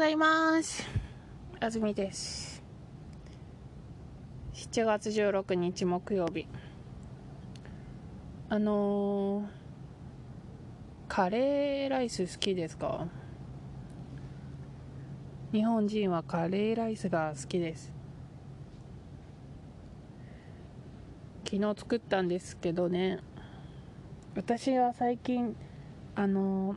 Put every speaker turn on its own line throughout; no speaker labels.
ざいます。あずみです。7月16日木曜日。あのー、カレーライス好きですか？日本人はカレーライスが好きです。昨日作ったんですけどね。私は最近あの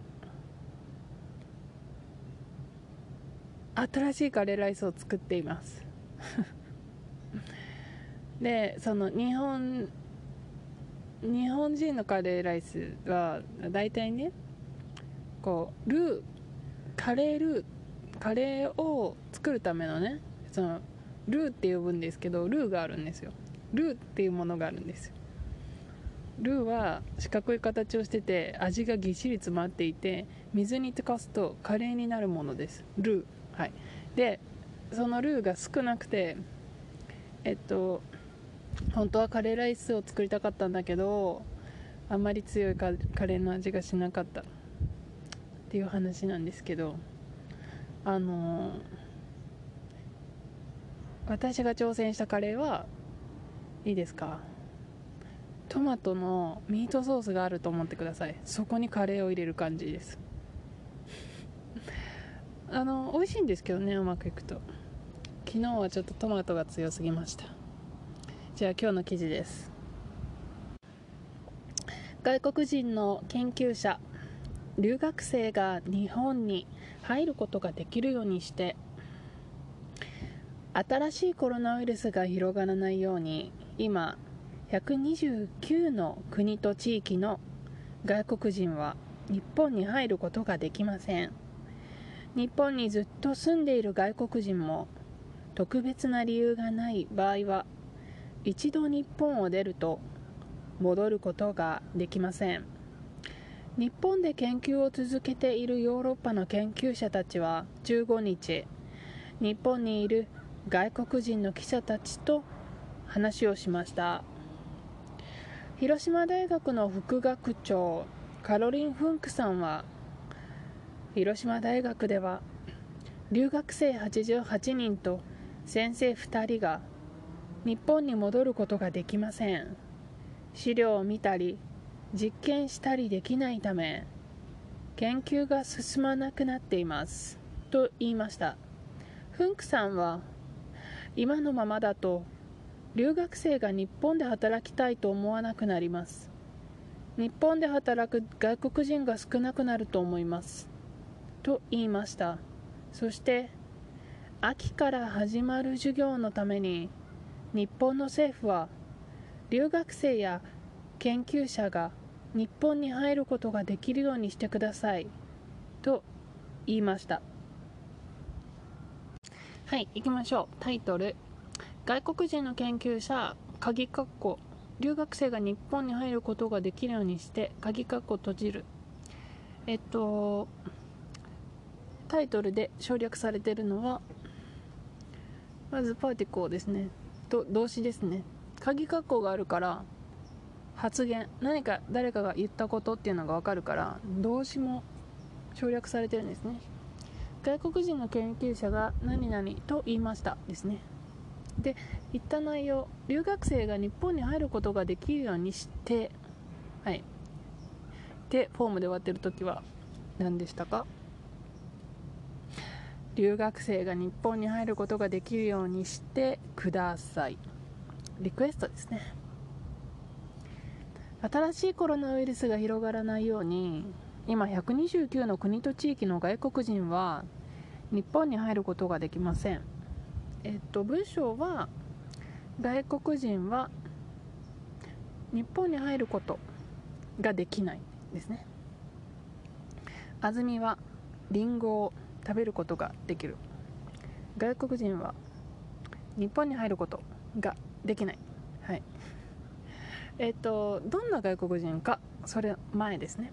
新しいカレーライスを作っています。でその日本日本人のカレーライスは大体ねこうルーカレールーカレーを作るためのねそのルーって呼ぶんですけどルーがあるんですよ。ルーっていうものがあるんですルーは四角い形をしてて味がぎっしり詰まっていて水に溶かすとカレーになるものです。ルー。はい。でそのルーが少なくてえっと本当はカレーライスを作りたかったんだけどあんまり強いカレーの味がしなかった。っていう話なんですけどあの私が挑戦したカレーはいいですか？トマトのミートソースがあると思ってください。そこにカレーを入れる感じです。あの美味しいんですけどねうまくいくと。昨日はちょっとトマトが強すぎました。じゃあ今日の記事です。外国人の研究者留学生が日本に入ることができるようにして新しいコロナウイルスが広がらないように今129の国と地域の外国人は日本に入ることができません。日本にずっと住んでいる外国人も特別な理由がない場合は一度日本を出ると戻ることができません。日本で研究を続けているヨーロッパの研究者たちは15日日本にいる外国人の記者たちと話をしました。広島大学の副学長カロリン・フンクさんは広島大学では留学生88人と先生2人が日本に戻ることができません。資料を見たり実験したりできないため研究が進まなくなっています。と言いました。フンクさんは今のままだと留学生が日本で働きたいと思わなくなります。日本で働く外国人が少なくなると思います。と言いました。そして秋から始まる授業のために日本の政府は留学生や研究者が日本に入ることができるようにしてくださいと言いました。はい行きましょう。タイトル。外国人の研究者鍵括弧。留学生が日本に入ることができるようにして鍵括弧閉じる。えっとタイトルで省略されてるのはまずパーティコーですね。と動詞ですね。鍵括弧があるから発言。何か誰かが言ったことっていうのが分かるから動詞も省略されてるんですね。外国人の研究者が何々と言いましたですね。で言った内容留学生が日本に入ることができるようにしてはい。でフォームで終わってる時は何でしたか？留学生が日本に入ることができるようにしてください。リクエストですね。新しいコロナウイルスが広がらないように今129の国と地域の外国人は日本に入ることができません。えっと、文章は外国人は日本に入ることができないですね。安住はリンゴを食べることができる。外国人は日本に入ることができない。はい。えっとどんな外国人かそれ前ですね。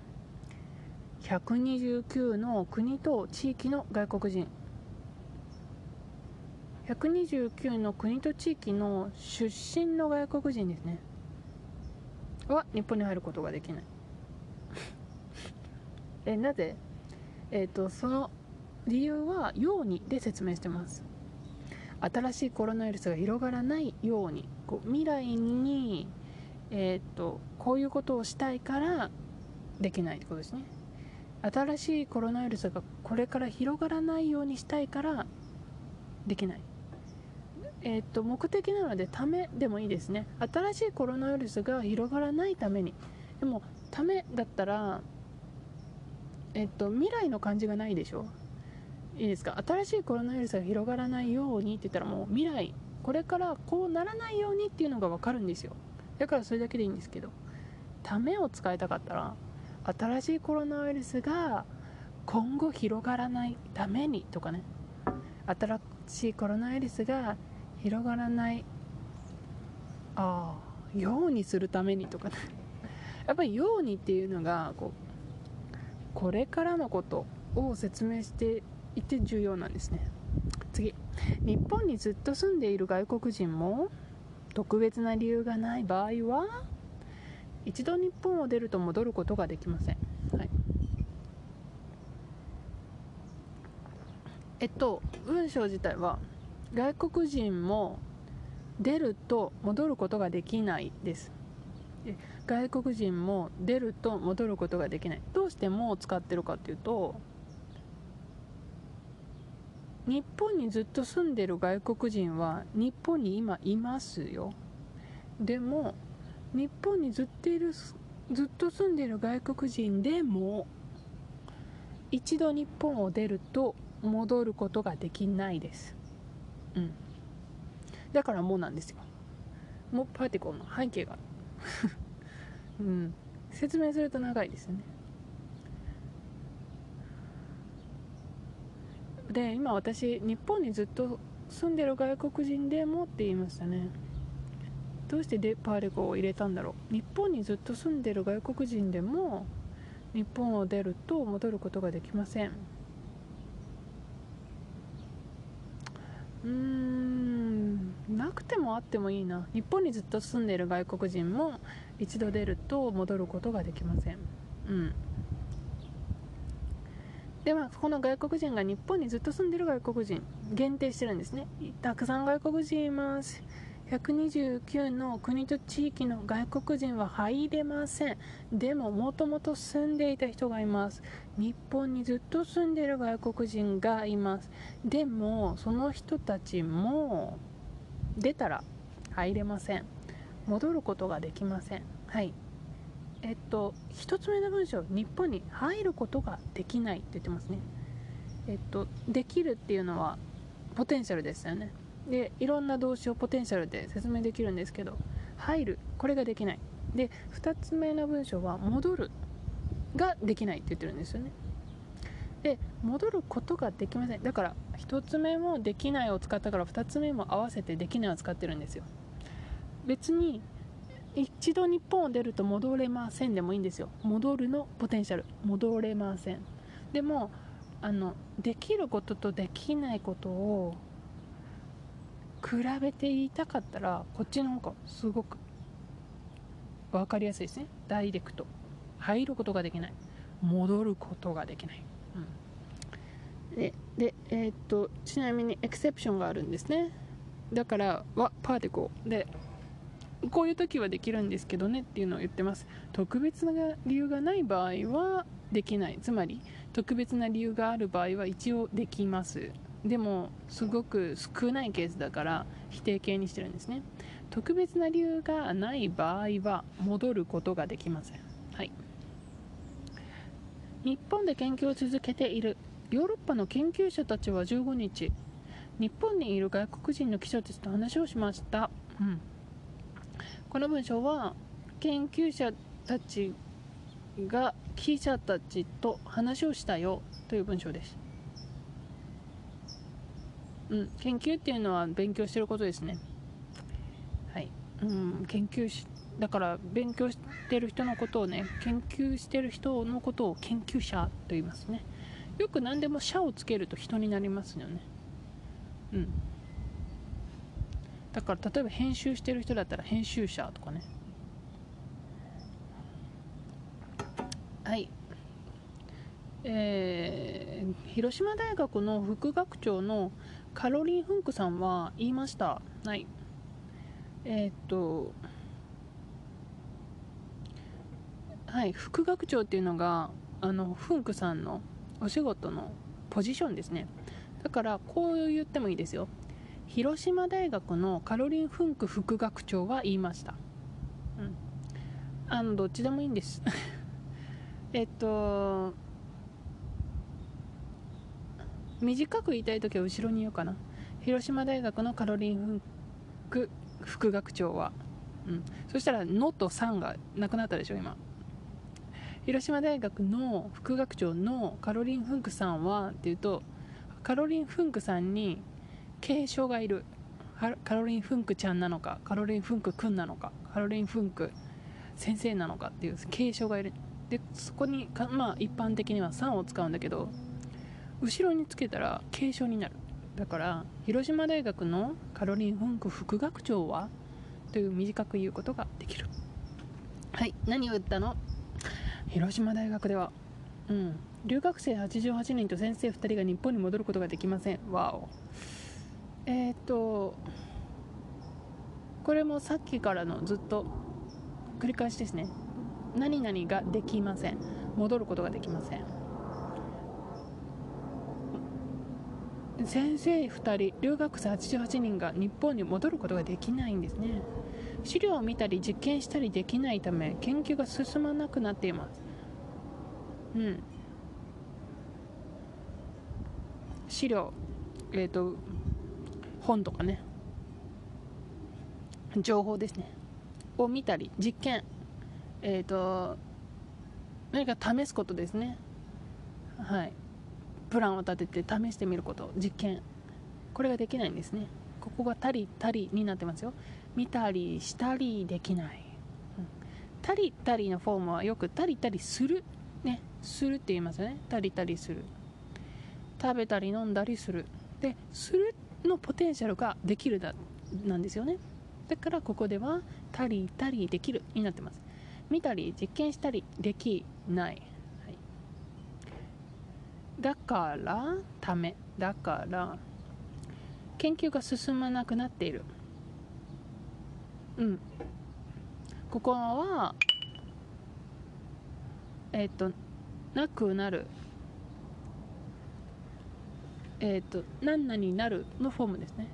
129の国と地域の外国人。129の国と地域の出身の外国人ですね。は日本に入ることができない。えなぜ？えっ、ー、とその理由はようにで説明してます。新しいコロナウイルスが広がらないようにこう未来に、えー、っとこういうことをしたいからできないってことですね。新しいコロナウイルスがこれから広がらないようにしたいからできない。えー、っと目的なのでためでもいいですね。新しいコロナウイルスが広がらないために。でもためだったらえっと未来の感じがないでしょ。いいですか？新しいコロナウイルスが広がらないようにって言ったらもう未来これからこうならないようにっていうのが分かるんですよ。だからそれだけでいいんですけどためを使いたかったら新しいコロナウイルスが今後広がらないためにとかね。新しいコロナウイルスが広がらないあようにするためにとかね。やっぱりようにっていうのがこうこれからのことを説明していて重要なんですね。次。日本にずっと住んでいる外国人も特別な理由がない場合は一度日本を出ると戻ることができません、はい、えっと文章自体は外国人も出ると戻ることができないです。外国人も出ると戻ることができない。どうしても使ってるかっていうと日本にずっと住んでる外国人は日本に今いますよ。でも日本にずっといるずっと住んでる外国人でも一度日本を出ると戻ることができないです。うん。だからもうなんですよ。もうパーティコンの背景が。うん。説明すると長いですね。で今私日本にずっと住んでる外国人でもって言いましたね。どうしてデパーレコを入れたんだろう。日本にずっと住んでる外国人でも日本を出ると戻ることができません。うーんなくてもあってもいいな。日本にずっと住んでる外国人も一度出ると戻ることができません。うん。ではこの外国人が日本にずっと住んでる外国人限定してるんですね。たくさん外国人います。129の国と地域の外国人は入れません。でももともと住んでいた人がいます。日本にずっと住んでる外国人がいます。でもその人たちも出たら入れません。戻ることができません。はい。えっと1つ目の文章日本に入ることができないって言ってますね。えっとできるっていうのはポテンシャルですよね。でいろんな動詞をポテンシャルで説明できるんですけど入るこれができない。で2つ目の文章は戻るができないって言ってるんですよね。で戻ることができません。だから1つ目もできないを使ったから2つ目も合わせてできないを使ってるんですよ。別に一度日本を出ると戻れませんでもいいんですよ。戻るのポテンシャル。戻れません。でもあのできることとできないことを比べて言いたかったらこっちの方がすごく分かりやすいですね。ダイレクト。入ることができない。戻ることができない、うん、ででえー、っとちなみにエクセプションがあるんですね。だからはパーティコでこういう時はできるんですけどねっていうのを言ってます。特別な理由がない場合はできない。つまり特別な理由がある場合は一応できます。でもすごく少ないケースだから否定形にしてるんですね。特別な理由がない場合は戻ることができません、はい、日本で研究を続けている。ヨーロッパの研究者たちは15日日本にいる外国人の記者たちと話をしました、うん、この文章は研究者たちが記者たちと話をしたよという文章です。うん、研究っていうのは勉強してることですね。はい、うん、研究しだから勉強してる人のことをね研究してる人のことを研究者と言いますね。よく何でも「社」をつけると人になりますよね。うん。だから例えば編集してる人だったら編集者とかね。えー、広島大学の副学長のカロリン・フンクさんは言いました。はい。えー、っとはい副学長っていうのがあのフンクさんのお仕事のポジションですね。だからこう言ってもいいですよ広島大学のカロリン・フンク副学長は言いました。うん。あのどっちでもいいんです。えっと短く言いたい時は後ろに言うかな。広島大学のカロリン・フンク副学長は、うん、そしたら「の」と「さん」がなくなったでしょ今。広島大学の副学長のカロリン・フンクさんはっていうとカロリン・フンクさんに継承がいる。カロリン・フンクちゃんなのかカロリン・フンクくんなのかカロリン・フンク先生なのかっていう継承がいる。でそこにかまあ一般的には3を使うんだけど後ろにつけたら継承になる。だから広島大学のカロリン・フンク副学長はという短く言うことができる。はい何を言ったの？広島大学では。うん。留学生88人と先生2人が日本に戻ることができません。わお。えっ、とこれもさっきからのずっと繰り返しですね。何々ができません。戻ることができません。先生2人留学生88人が日本に戻ることができないんですね。資料を見たり実験したりできないため研究が進まなくなっています。うん。資料えっ、ー、と本とかね。情報ですね。を見たり実験。えっ、ー、と何か試すことですね。はい。プランを立てて試してみること。実験。これができないんですね。ここがたりたりになってますよ。見たりしたりできない、うん、たりたりのフォームはよくたりたりする。ね。するって言いますよね。たりたりする。食べたり飲んだりする。でするのポテンシャルができるだなんですよね。だからここではたりたりできるになってます。見たり実験したりできない。だからため。だから研究が進まなくなっている。うん。ここはえっ、となくなるえっ、ー、と何々になるのフォームですね。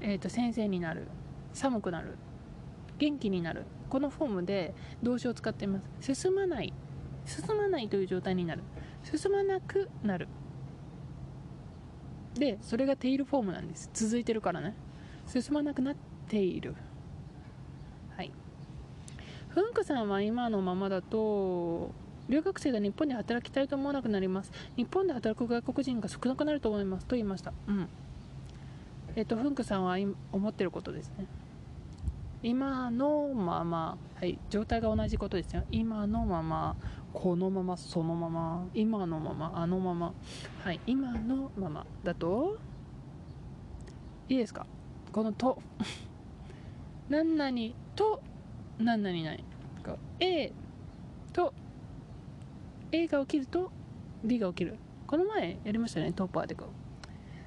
えっ、ー、と先生になる寒くなる元気になるこのフォームで動詞を使っています。進まない進まないという状態になる。進まなくなる。でそれがテイルフォームなんです。続いてるからね。進まなくなっている。はい。フンクさんは今のままだと留学生が日本で働きたいと思わなくなります。日本で働く外国人が少なくなると思いますと言いました。うん。えっ、とフンクさんは思ってることですね。今のまま、はい、状態が同じことですよ。今のままこのままそのまま今のままあのまま。はい今のままだといいですか？この「と」何々と何々ない。A と A が起きると B が起きる。この前やりましたねトップアーティクル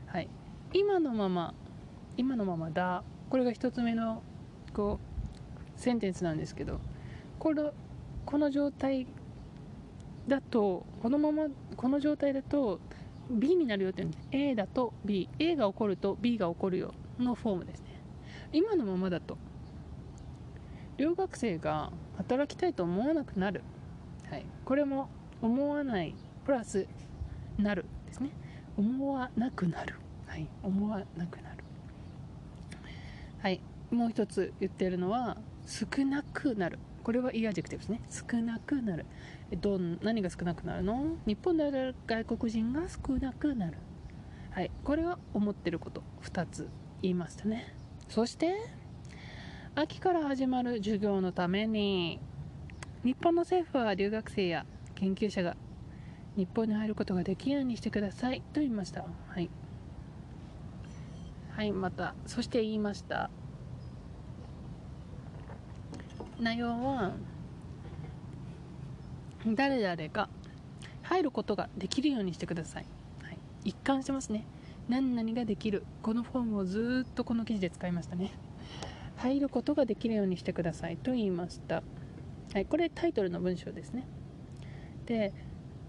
はい。今のまま今のままだ。これが1つ目のこうセンテンスなんですけどこのこの状態だとこのままこの状態だと B になるよって言うんです A だと BA が起こると B が起こるよ。のフォームですね。今のままだと。留学生が働きたいと思わなくなる、はい、これも思わないプラスなるですね。思わなくなる、はい、思わなくなる。はい。もう一つ言ってるのは少なくなる。これはいいアジェクティブですね。少なくなる。どん何が少なくなるの？日本である外国人が少なくなる。はい。これは思ってること。2つ言いましたね。そして秋から始まる授業のために日本の政府は留学生や研究者が日本に入ることができるようにしてください。と言いました。はい。はいまた。そして言いました。内容は誰々が入ることができるようにしてください、はい、一貫してますね。何々ができる。このフォームをずっとこの記事で使いましたね。入ることができるようにしてください。と言いました、はい、これタイトルの文章ですね。で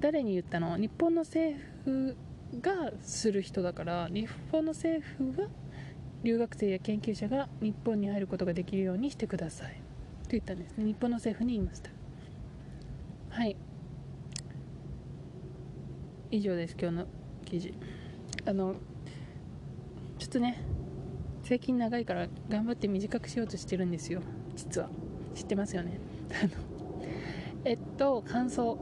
誰に言ったの？日本の政府がする人だから。日本の政府が留学生や研究者が日本に入ることができるようにしてください。と言ったんですね。日本の政府に言いました。はい。以上です今日の記事。あのちょっとね最近長いから頑張って短くしようとしてるんですよ。実は。知ってますよね？えっと感想。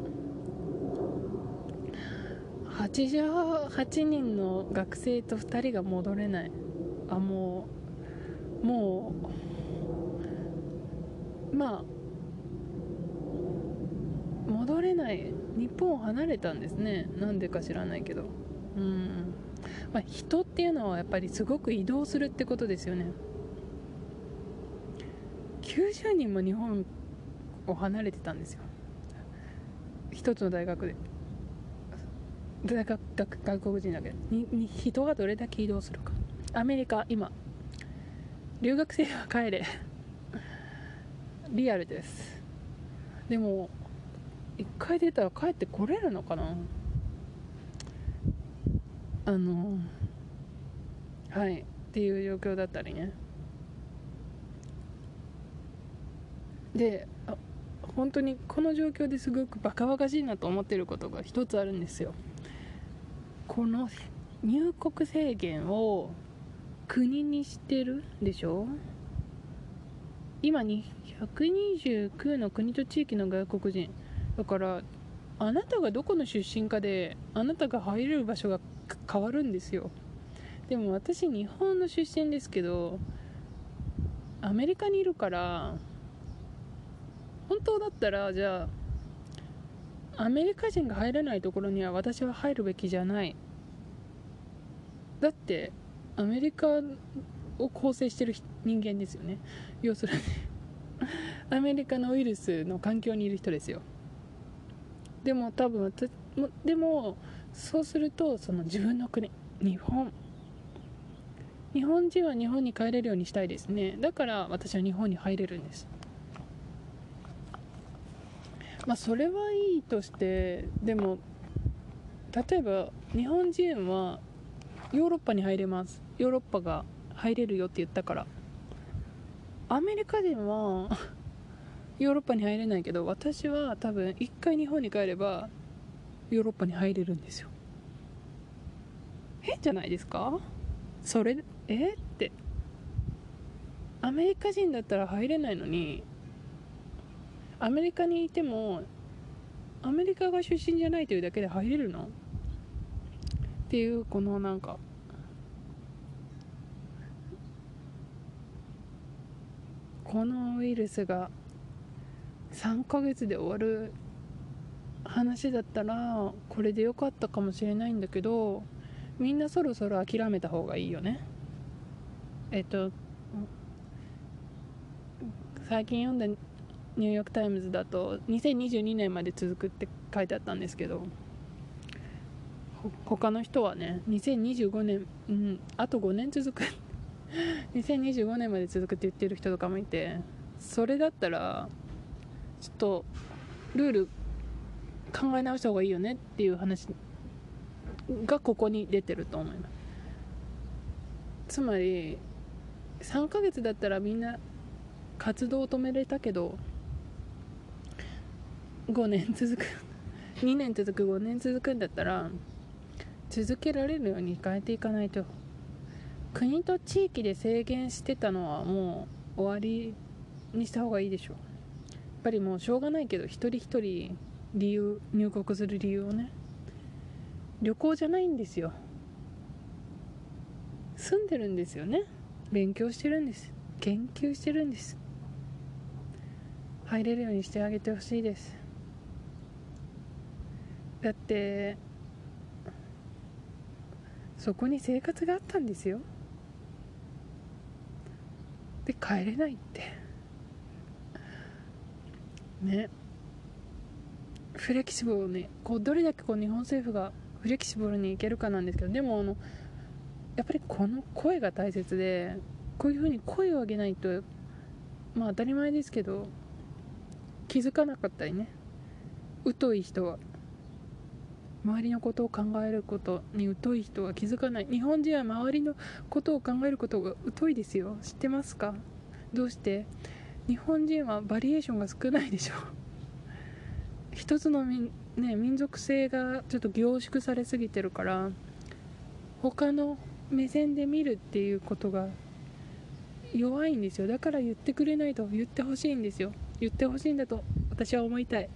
88人の学生と2人が戻れない。あもうもうまあ戻れない。日本を離れたんですね。なんでか知らないけど。うん、まあ、人っていうのはやっぱりすごく移動するってことですよね。90人も日本を離れてたんですよ。一つの大学で。大学外国人だけ？にに人がどれだけ移動するか。アメリカ今。留学生は帰れ。リアルです。でも一回出たら帰ってこれるのかな？あのはい。っていう状況だったりね。で本当にこの状況ですごくバカバカしいなと思ってることが一つあるんですよ。この入国制限を国にしてるでしょ？今に129の国と地域の外国人。だからあなたがどこの出身かであなたが入れる場所が変わるんですよ。でも私日本の出身ですけどアメリカにいるから本当だったらじゃあアメリカ人が入れないところには私は入るべきじゃない。だってアメリカを構成してる人間ですよね。要するにアメリカのウイルスの環境にいる人ですよ。でも多分でもそうするとその自分の国日本。日本人は日本に帰れるようにしたいですね。だから私は日本に入れるんです。まあそれはいいとしてでも例えば日本人はヨーロッパに入れます。ヨーロッパが入れるよって言ったから。アメリカ人は ヨーロッパに入れないけど私は多分一回日本に帰ればヨーロッパに入れるんですよ。変じゃないですか？それえって。アメリカ人だったら入れないのにアメリカにいてもアメリカが出身じゃないというだけで入れるの？っていうこのなんかこのウイルスが3ヶ月で終わる話だったらこれでよかったかもしれないんだけどみんなそろそろ諦めた方がいいよね。えっと最近読んだニューヨーク・タイムズだと2022年まで続くって書いてあったんですけど他の人はね2025年うんあと5年続く。2025年まで続くって言ってる人とかもいてそれだったらちょっとルール考え直した方がいいよねっていう話がここに出てると思います。つまり3ヶ月だったらみんな活動を止めれたけど5年続く。2年続く5年続くんだったら続けられるように変えていかないと。国と地域で制限してたのはもう終わりにした方がいいでしょう。やっぱりもうしょうがないけど一人一人理由入国する理由をね。旅行じゃないんですよ。住んでるんですよね。勉強してるんです。研究してるんです。入れるようにしてあげてほしいです。だってそこに生活があったんですよ。で帰れないって。ね。フレキシブルにこうどれだけこう日本政府がフレキシブルにいけるかなんですけどでもあのやっぱりこの声が大切でこういうふうに声を上げないとまあ当たり前ですけど気づかなかったりね。疎い人は。周りのことを考えることに疎い人は気づかない。日本人は周りのことを考えることが疎いですよ。知ってますか？どうして？日本人はバリエーションが少ないでしょ 一つの民,、ね、民族性がちょっと凝縮されすぎてるから他の目線で見るっていうことが弱いんですよ。だから言ってくれないと言ってほしいんですよ。言ってほしいんだと私は思いたい。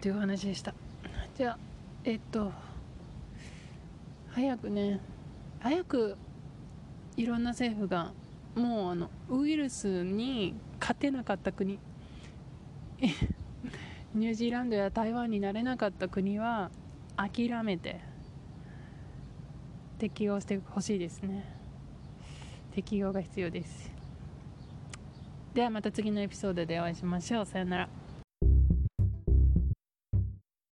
という話でした。じゃあえっと早くね早くいろんな政府がもうあのウイルスに勝てなかった国 ニュージーランドや台湾になれなかった国は諦めて適用してほしいですね。適用が必要です。ではまた次のエピソードでお会いしましょう。さよなら。